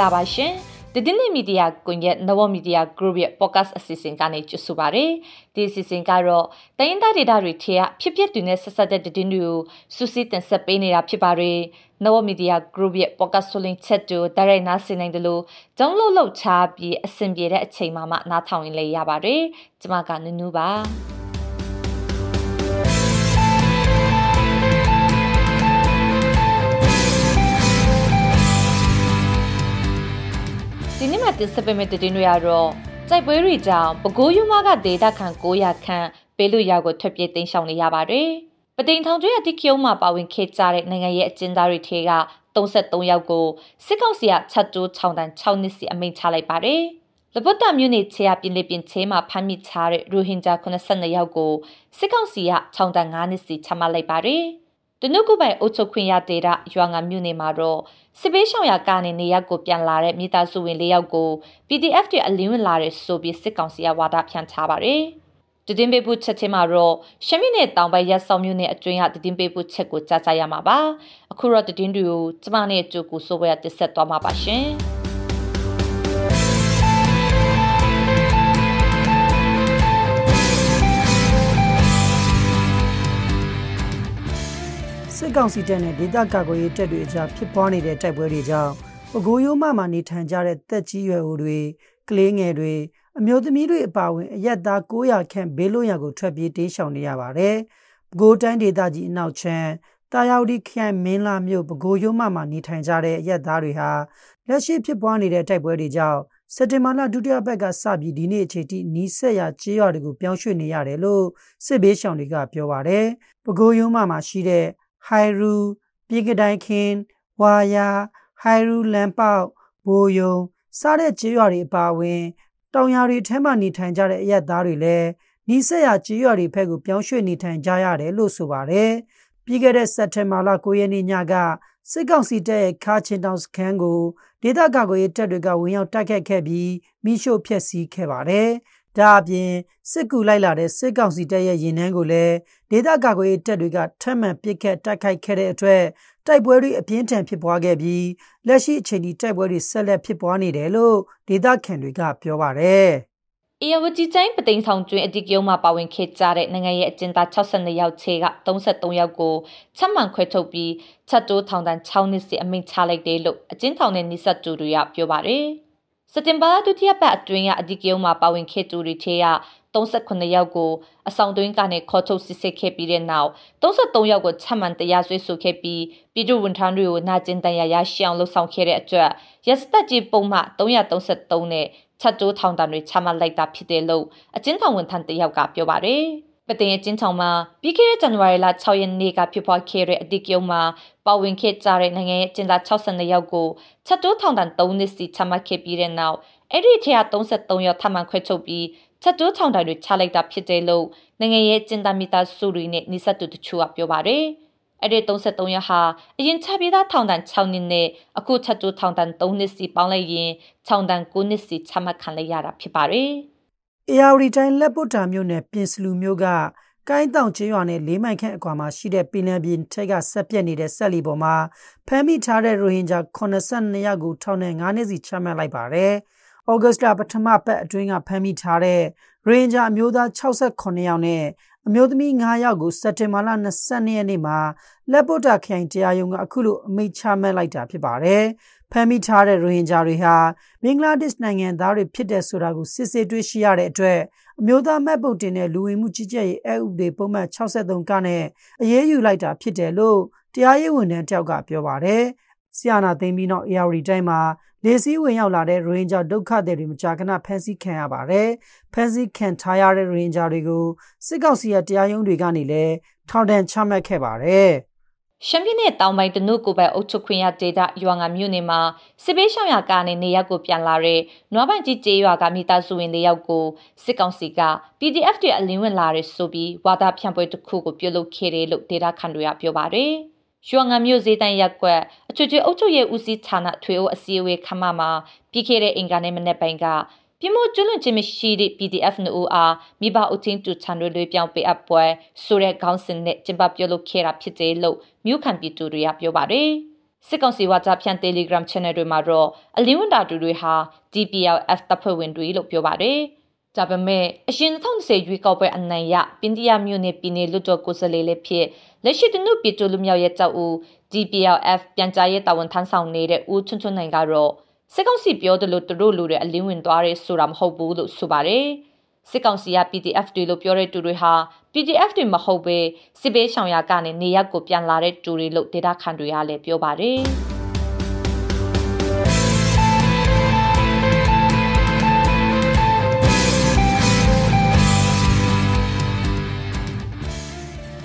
လာပါရှင်။ဒီနေ့မီဒီယာကွန်ရက်နဝမီဒီယာ group ရဲ့ podcast အစီအစဉ်ကနေကြိုဆိုပါရစေ။ဒီအစီအစဉ်ကတော့တိုင်းဒေသဒေသတွေထဲကဖြစ်ပျက်တွေနဲ့ဆက်ဆက်တဲ့သတင်းတွေကိုစူးစီးတင်ဆက်ပေးနေတာဖြစ်ပါရယ်။နဝမီဒီယာ group ရဲ့ podcast ဆိုလင်းချက်တို့ဒါရိုက်နားဆင်နိုင်တယ်လို့ဒေါင်းလုဒ်လုပ်ချပြီးအဆင်ပြေတဲ့အချိန်မှမှနားထောင်ရင်လည်းရပါတယ်။ကျွန်မကနူးနူးပါ။ ဒီနေ့မှတင်ဆက်ပေးမယ့်သတင်းတွေကတော့စိုက်ပွဲတွေကြောင့်ပဲခူးယူမကဒေတာခန့်900ခန့်ပေးလူရောက်ကိုထွက်ပြေးတိမ်းရှောင်နေရပါတယ်။ပတိန်ထောင်ကျွေးအတိကျုံမှာပါဝင်ခဲ့ကြတဲ့နိုင်ငံရဲ့အကျဉ်းသားတွေထဲက33ယောက်ကိုစစ်ကောင်စီကချက်တိုး6တန်း6နှစ်စီအမိန့်ချလိုက်ပါတယ်။လပုတ်တမြို့နယ်ချေရပြင်လေပြင်ချေမှာဖမ်းမိထားတဲ့ရိုဟင်ဂျာ82ယောက်ကိုစစ်ကောင်စီက6တန်း9နှစ်စီချမှတ်လိုက်ပါတယ်။ တနုကုပိုင်အုပ်ချုပ်ခွင့်ရတဲ့ရွာငံမြို့နယ်မှာတော့စစ်ပေးရှောင်ရကနေနေရက်ကိုပြန်လာတဲ့မိသားစုဝင်၄ယောက်ကို PDF တွေအလင်းဝင်လာတဲ့ဆိုပြီးစစ်ကောင်စီကဝါဒဖြန့်ချပါတယ်။တည်င်းပေးဖို့ချက်ချင်းမှာတော့ရှမ်းပြည်နယ်တောင်ပိုင်းရက်ဆောင်မြို့နယ်အတွင်းကတည်င်းပေးဖို့ချက်ကိုကြားကြရမှာပါ။အခုတော့တည်င်းတွေကိုကျမနဲ့အကျိုးကိုဆိုပွဲတက်ဆက်သွားမှာပါရှင်။ စစ်ကောင်စီတပ်နဲ့ဒေသကာကွယ်ရေးတပ်တွေအကြားဖြစ်ပွားနေတဲ့တိုက်ပွဲတွေကြောင့်ပဲခူးရိုးမမှာနေထိုင်ကြတဲ့တက်ကြီးရွယ်အိုတွေကလေးငယ်တွေအမျိုးသမီးတွေအပါအဝင်အရက်သား900ခန့်ဘေးလွတ်ရာကိုထွက်ပြေးတေးရှောင်နေရပါတယ်။ပဲခူးတိုင်းဒေသကြီးအနောက်ချမ်းတာယာဝတီခရိုင်မင်းလာမြို့ပဲခူးရိုးမမှာနေထိုင်ကြတဲ့အရက်သားတွေဟာလက်ရှိဖြစ်ပွားနေတဲ့တိုက်ပွဲတွေကြောင့်စက်တင်ဘာလဒုတိယပတ်ကစပြီးဒီနေ့အချိန်ထိနီးစက်ရကြေးရွာတွေကိုပြောင်းရွှေ့နေရတယ်လို့စစ်ဘေးရှောင်တွေကပြောပါတယ်။ပဲခူးရိုးမမှာရှိတဲ့ ဟိုင်ရူပြည်ကတိုင်ခင်ဝါယာဟိုင်ရူလန်ပေါက်ဘိုယုံစားတဲ့ကြေးရွာတွေအပါအဝင် တောင်ယာတွေထဲမှာနေထိုင်ကြတဲ့အရက်သားတွေလည်းနီးစက်ရကြေးရွာတွေဘက်ကိုပြောင်းရွှေ့နေထိုင်ကြရတယ်လို့ဆိုပါတယ်။ပြီးခဲ့တဲ့စက်တင်ဘာလ9ရက်နေ့ညကစစ်ကောင်စီတပ်ရဲ့ခါချင်းတောင်စခန်းကိုဒေသကာကွယ်ရေးတပ်တွေကဝင်ရောက်တိုက်ခတ်ခဲ့ပြီးမိရှို့ဖျက်ဆီးခဲ့ပါတယ်။ဒါအပြင်စစ်ကူလိုက်လာတဲ့စစ်ကောင်စီတပ်ရဲ့ရင်နှန်းကိုလည်းဒေသကာကွယ်ရေးတပ်တွေကထပ်မံပစ်ခတ်တိုက်ခိုက်ခဲ့တဲ့အတွက်တိုက်ပွဲတွေအပြင်းထန်ဖြစ်ပွားခဲ့ပြီးလက်ရှိအချိန်ထိတိုက်ပွဲတွေဆက်လက်ဖြစ်ပွားနေတယ်လို့ဒေသခံတွေကပြောပါတယ်။အေယဝတီတိုင်းပသိမ်ဆောင်ကျွင်းအတိကျုံမှာပါဝင်ခဲ့ကြတဲ့နိုင်ငံရဲ့အကျဉ်းသား62ယောက်ချေက33ယောက်ကိုချက်မှန်ခွဲထုတ်ပြီးချက်တိုးထောင်ဒဏ်6နှစ်စီအမိန့်ချလိုက်တယ်လို့အကျဉ်းထောင်နဲ့နှိစက်တူတွေကပြောပါတယ်။ စက်တင်ဘာဒုတိယပတ်အတွင်းကအဒီကယုံမှာပါဝင်ခဲ့သူတွေထဲက38ယောက်ကိုအဆောင်တွင်းကနေခေါ်ထုတ်စစ်ဆေးခဲ့ပြီးတဲ့နောက်33ယောက်ကိုချက်မှန်တရားစွဲဆိုခဲ့ပြီးပြည်သူဝန်ထမ်းတွေကိုနာကျင်တန်ရာရရှိအောင်လှုံ့ဆော်ခဲ့တဲ့အတွက်ရစတက်ကြီးပုံမှ333နဲ့ချက်တိုးထောင်တံတွေချမှတ်လိုက်တာဖြစ်တယ်လို့အကျဉ်းထောင်ဝန်ထမ်းတယောက်ကပြောပါတယ်။ ပတင်ရဲ့ကျင်းချောင်းမှာပြီးခဲ့တဲ့ဇန်နဝါရီလ6ရက်နေ့ကဖြစ်ပွားခဲ့တဲ့အတိကျုံမှာပါဝင်ခဲ့ကြတဲ့နိုင်ငံရဲ့ကျင်းသား62ယောက်ကိုချက်တိုးထောင်ဒဏ်3နှစ်စီချမှတ်ခဲ့ပြီးတဲ့နောက်အဲ့ဒီထဲက33ယောက်ထပ်မံခွဲထုတ်ပြီးချက်တိုးထောင်ဒဏ်တွေချလိုက်တာဖြစ်တယ်လို့နိုင်ငံရဲ့ကျင်းသားမိသားစုတွေနဲ့နှိစက်သူတချို့ကပြောပါတယ်အဲ့ဒီ33ရက်ဟာအရင်ချပြေးသားထောင်ဒဏ်6နှစ်နဲ့အခုချက်တိုးထောင်ဒဏ်3နှစ်စီပေါင်းလိုက်ရင်ထောင်ဒဏ်9နှစ်စီချမှတ်ခံလိုက်ရတာဖြစ်ပါတယ်။ အေယာရီတိုင်းလက်ပုတ်တာမြို့နယ်ပြင်စလူမြို့ကကိုင်းတောင်ချင်းရွာနဲ့လေးမိုင်ခန့်အကွာမှာရှိတဲ့ပင်လယ်ပြင်ထိပ်ကဆက်ပြက်နေတဲ့ဆက်လီပေါ်မှာဖမ်းမိထားတဲ့ရိုဟင်ဂျာ82ယောက်ကိုထောင်နဲ့9နှစ်စီချမှတ်လိုက်ပါတယ်။ဩဂတ်စ်လပထမပတ်အတွင်းကဖမ်းမိထားတဲ့ရိုဟင်ဂျာအမျိုးသား68ယောက်နဲ့အမျိုးသမီး9ယောက်ကိုစက်တင်ဘာလ22ရက်နေ့မှာလက်ပုတ်တာခိုင်တရားရုံးကအခုလိုအမိန့်ချမှတ်လိုက်တာဖြစ်ပါတယ်။ ဖမ်းမိထားတဲ့ရိုဟင်ဂျာတွေဟာဘင်္ဂလားဒေ့ရှ်နိုင်ငံသားတွေဖြစ်တဲ့ဆိုတာကိုစစ်ဆေးတွေ့ရှိရတဲ့အတွက်အမျိုးသားမှတ်ပုံတင်တဲ့လူဝင်မှုကြီးကြပ်ရေးအဥပဒေပုံမှန်63ကနဲ့အရေးယူလိုက်တာဖြစ်တယ်လို့တရားရေးဝန်ထမ်းတယောက်ကပြောပါတယ်။ဆီယနာသိမ်းပြီးနောက် AR တိုင်းမှာလေစည်းဝင်ရောက်လာတဲ့ရိုဟင်ဂျာဒုက္ခသည်တွေမကြာခဏဖမ်းဆီးခံရပါတယ်။ဖမ်းဆီးခံထားရတဲ့ရိုဟင်ဂျာတွေကိုစစ်ကောင်စီရဲ့တရားရုံးတွေကနေလည်းထောင်ဒဏ်ချမှတ်ခဲ့ပါတယ်။ ရှမ်းပြည်နယ်တောင်ပိုင်းတနုကိုပဲအုပ်ချုပ်ခွင့်ရဒေသရွာငံမြို့နယ်မှာစစ်ပေးရှောင်းရကနေနေရက်ကိုပြန်လာတဲ့နွားပိုင်ကြီးကျေးရွာကမိသားစုဝင်၄ယောက်ကိုစစ်ကောင်စီက PDF တွေအလင်းဝင်လာတဲ့ဆိုပြီးဝါဒဖြန့်ပွဲတစ်ခုကိုပြုလုပ်ခဲ့တယ်လို့ဒေတာခန်တွေကပြောပါတယ်။ရွာငံမြို့ဈေးတန်းရက်ကွက်အချွေချွေအုပ်ချုပ်ရေးဦးစီးဌာနထွေအုပ်အစည်းအဝေးခမမှာပြီးခဲ့တဲ့အင်္ဂါနေ့မနေ့ပိုင်းက ပြမို့ကျွလွန်ချင်းမရှိတဲ့ PDF နိုအားမိဘအုပ်ချင်းတူချန်တွေလွေပြောင်းပေးအပ်ပွဲဆိုတဲ့ခေါင်းစဉ်နဲ့ကျင်းပပြုလုပ်ခဲ့တာဖြစ်တယ်လို့မြို့ခံပြည်သူတွေကပြောပါတယ်စစ်ကောင်စီဝါကြဖြန့် Telegram Channel တွေမှာတော့အလင်းဝန်တာတူတွေဟာ DPLF တပ်ဖွဲ့ဝင်တွေလို့ပြောပါတယ်။ဒါပေမဲ့အရင်2020ရွေးကောက်ပွဲအနိုင်ရပင်တရမြို့နယ်ပြည်နယ်လွှတ်တော်ကိုယ်စားလှယ်လည်းဖြစ်လက်ရှိတနုပြည်သူလူမျိုးရဲ့ကြောက်ဦး DPLF ပြန်ကြားရေးတာဝန်ထမ်းဆောင်နေတဲ့ဦးချွန်းချွန်းနိုင်ကတော့ စစ်ကောင်စီပြောတယ်လို့သူတို့လူတွေအလင်းဝင်သွားရဲဆိုတာမဟုတ်ဘူးလို့ဆိုပါတယ်။စစ်ကောင်စီက PDF တွေလို့ပြောတဲ့သူတွေဟာ PDF တွေမဟုတ်ပဲစစ်ဘေးရှောင်ရကနေနေရက်ကိုပြန်လာတဲ့သူတွေလို့ဒေတာခန်တွေကလည်းပြောပါတယ်။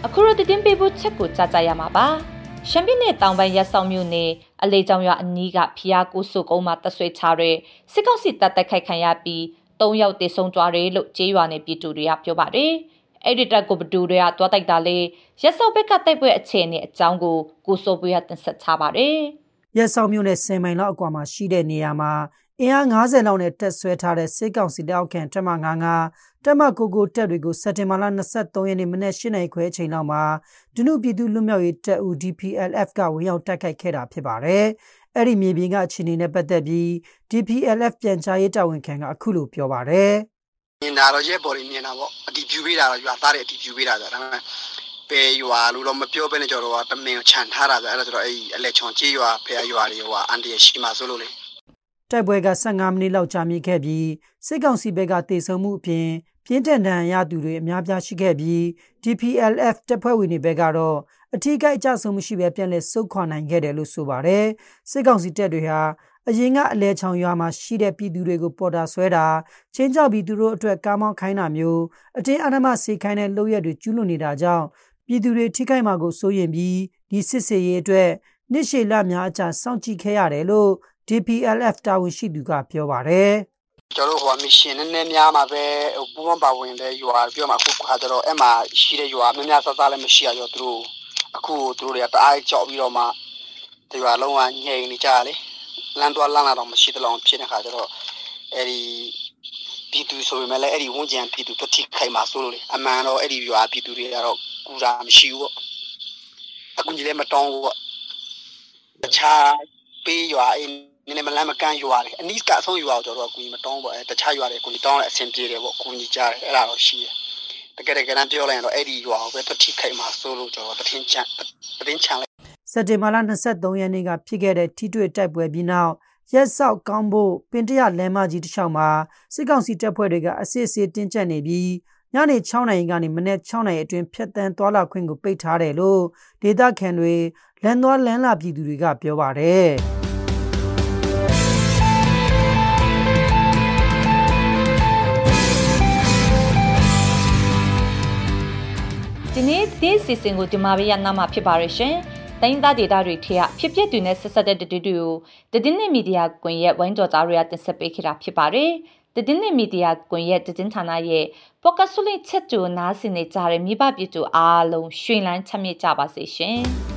အခုတော့တင်ပေးဖို့ချက်ကိုကြားကြရမှာပါရှမ်းပြည်နယ်တောင်ပိုင်းရက်ဆောင်မြို့နယ် အလေးကြောင်ရွာအနီးကဖျားကိုစုကုန်းမှာတဆွေချတဲ့စစ်ကောင်စီတပ်တိုက်ခိုက်ခံရပြီး၃ယောက်တေဆုံးသွားတယ်လို့ကြေးရွာနယ်ပြည်သူတွေကပြောပါတယ်။အဲ့ဒီတက်ကိုဘဒူတွေကတွားတိုက်တာလေရက်စောဘက်ကတိုက်ပွဲအခြေအနေအကြောင်းကိုကိုစိုးပွေးကတင်ဆက်ချပါတယ်။ရက်ဆောင်မြို့နယ်10မိုင်လောက်အကွာမှာရှိတဲ့နေရာမှာအင်အား90လောက်နဲ့တက်ဆွဲထားတဲ့စစ်ကောင်စီတောက်ခံတက်မ99 တက်မကိုကိုတက်တွေကိုစက်တင်ဘာလ23ရက်နေ့မနေ့8နိုင်ခွဲအချိန်လောက်မှာဒနုပြည်သူလူမျိုးရေးတပ်ဦး DPLF ကဝင်ရောက်တိုက်ခိုက်ခဲ့တာဖြစ်ပါတယ်။အဲ့ဒီမြေပြင်ကအခြေအနေနဲ့ပတ်သက်ပြီး DPLF ပြန်ကြားရေးတာဝန်ခံကအခုလိုပြောပါတယ်။မြင်တာတော့ရဲပေါ်နေမြင်တာပေါ့အတီးပြူပေးတာတော့ရွာသားတွေအတီးပြူပေးတာဆိုဒါပေမဲ့ပဲရွာလို့တော့မပြောဘဲနဲ့ကျွန်တော်တို့ကတမင်ခြံထားတာဆိုအဲ့ဒါဆိုတော့အဲ့အလက်ချွန်ကြေးရွာဖဲရွာတွေဟိုအန်တီရရှိမှဆိုလို့လေတိုက်ပွဲက15မိနစ်လောက်ကြာမြင့်ခဲ့ပြီးစစ်ကောင်စီဘက်ကတေဆုံမှုအပြင် ပြင်းထန်ဒဏ်ရာရသူတွေအများပြားရှိခဲ့ပြီး DPLF တပ်ဖွဲ့ဝင်တွေဘက်ကတော့အထူးကိအကြဆုံးမရှိဘဲပြန်လည်ဆုတ်ခွာနိုင်ခဲ့တယ်လို့ဆိုပါတယ်စစ်ကောင်စီတပ်တွေဟာအရင်ကအလဲချောင်ရွာမှာရှိတဲ့ပြည်သူတွေကိုပေါ်တာဆွဲတာချင်းကြောက်ပြီးသူတို့အတွက်ကားမောင်းခိုင်းတာမျိုးအတင်းအဓမ္မစေခိုင်းတဲ့လုပ်ရက်တွေကျူးလွန်နေတာကြောင့်ပြည်သူတွေထိခိုက်မှာကိုစိုးရင်ပြီးဒီစစ်စေးရေးအတွက်နှစ်ရှည်လများအကြာစောင့်ကြည့်ခဲ့ရတယ်လို့ DPLF တာဝန်ရှိသူကပြောပါတယ် ကျွန်တော်တို့ဟိုမရှင်နည်းနည်းများမှာပဲဟိုပူးပေါင်းပါဝင်တဲ့ရွာပြောမှအခုခါကျတော့အဲ့မှာရှိတဲ့ရွာများများဆဆလည်းမရှိရရောသူတို့အခုသူတို့တွေကတအားကြောက်ပြီးတော့မှဒီရွာလုံးဝငြိမ်နေကြလေလမ်းသွားလမ်းလာတော့မရှိတဲ့လောက်ဖြစ်နေခါကျတော့အဲ့ဒီပြည်သူဆိုပေမဲ့လည်းအဲ့ဒီဝန်ကျန်ပြည်သူတစ်ထိခိုင်မှာဆိုလို့လေအမှန်တော့အဲ့ဒီရွာပြည်သူတွေကတော့ကူတာမရှိဘူးပေါ့အခုကြီးလည်းမတောင်းဘူးပေါ့တခြားပေးရွာအင်း နည်းနည်းမလန်းမကန်းရွာတယ်အနီးကအဆုံးရွာကိုကျွန်တော်တို့ကကူညီမတောင်းပေါ့အဲတခြားရွာတွေကိုညီတောင်းလိုက်အဆင်ပြေတယ်ပေါ့ကူညီကြတယ်အဲ့ဒါတော့ရှိတယ်တကယ်တကယ်တမ်းပြောလိုက်ရင်တော့အဲ့ဒီရွာကိုပဲတတိခိုင်မှာစိုးလို့ကျွန်တော်တထင်းချန်တထင်းချန်လိုက်စက်တင်ဘာလ23ရက်နေ့ကဖြစ်ခဲ့တဲ့ထိတွေ့တိုက်ပွဲပြီးနောက်ရက်ဆောက်ကောင်းဖို့ပင်တရလမ်းမကြီးတစ်ချောင်းမှာစစ်ကောင်စီတပ်ဖွဲ့တွေကအစစ်အဆေးတင်းကျပ်နေပြီးညနေ6နာရီကနေမနေ့6နာရီအတွင်းဖျက်တမ်းသွားလာခွင့်ကိုပိတ်ထားတယ်လို့ဒေသခံတွေလမ်းသွားလမ်းလာပြည်သူတွေကပြောပါတယ်။ ဒီနေ့ဒီစီစဉ်ကိုဒီမှာပဲရနာမှာဖြစ်ပါရရှင်။တိုင်းသားဒေတာတွေထက်ဖြစ်ပျက်တွေနဲ့ဆက်ဆက်တဲ့တတိတွေကိုတည်င်းမီဒီယာကွန်ရက်ဝိုင်းကြော်သားတွေကတင်ဆက်ပေးခဲ့တာဖြစ်ပါတယ်။တည်င်းမီဒီယာကွန်ရက်တည်င်းဌာနရဲ့ပေါ့ကတ်ဆုလိချက်တူနားဆင်နေကြတဲ့မိဘပြည်သူအားလုံးရွှင်လန်းချမ်းမြေ့ကြပါစေရှင်။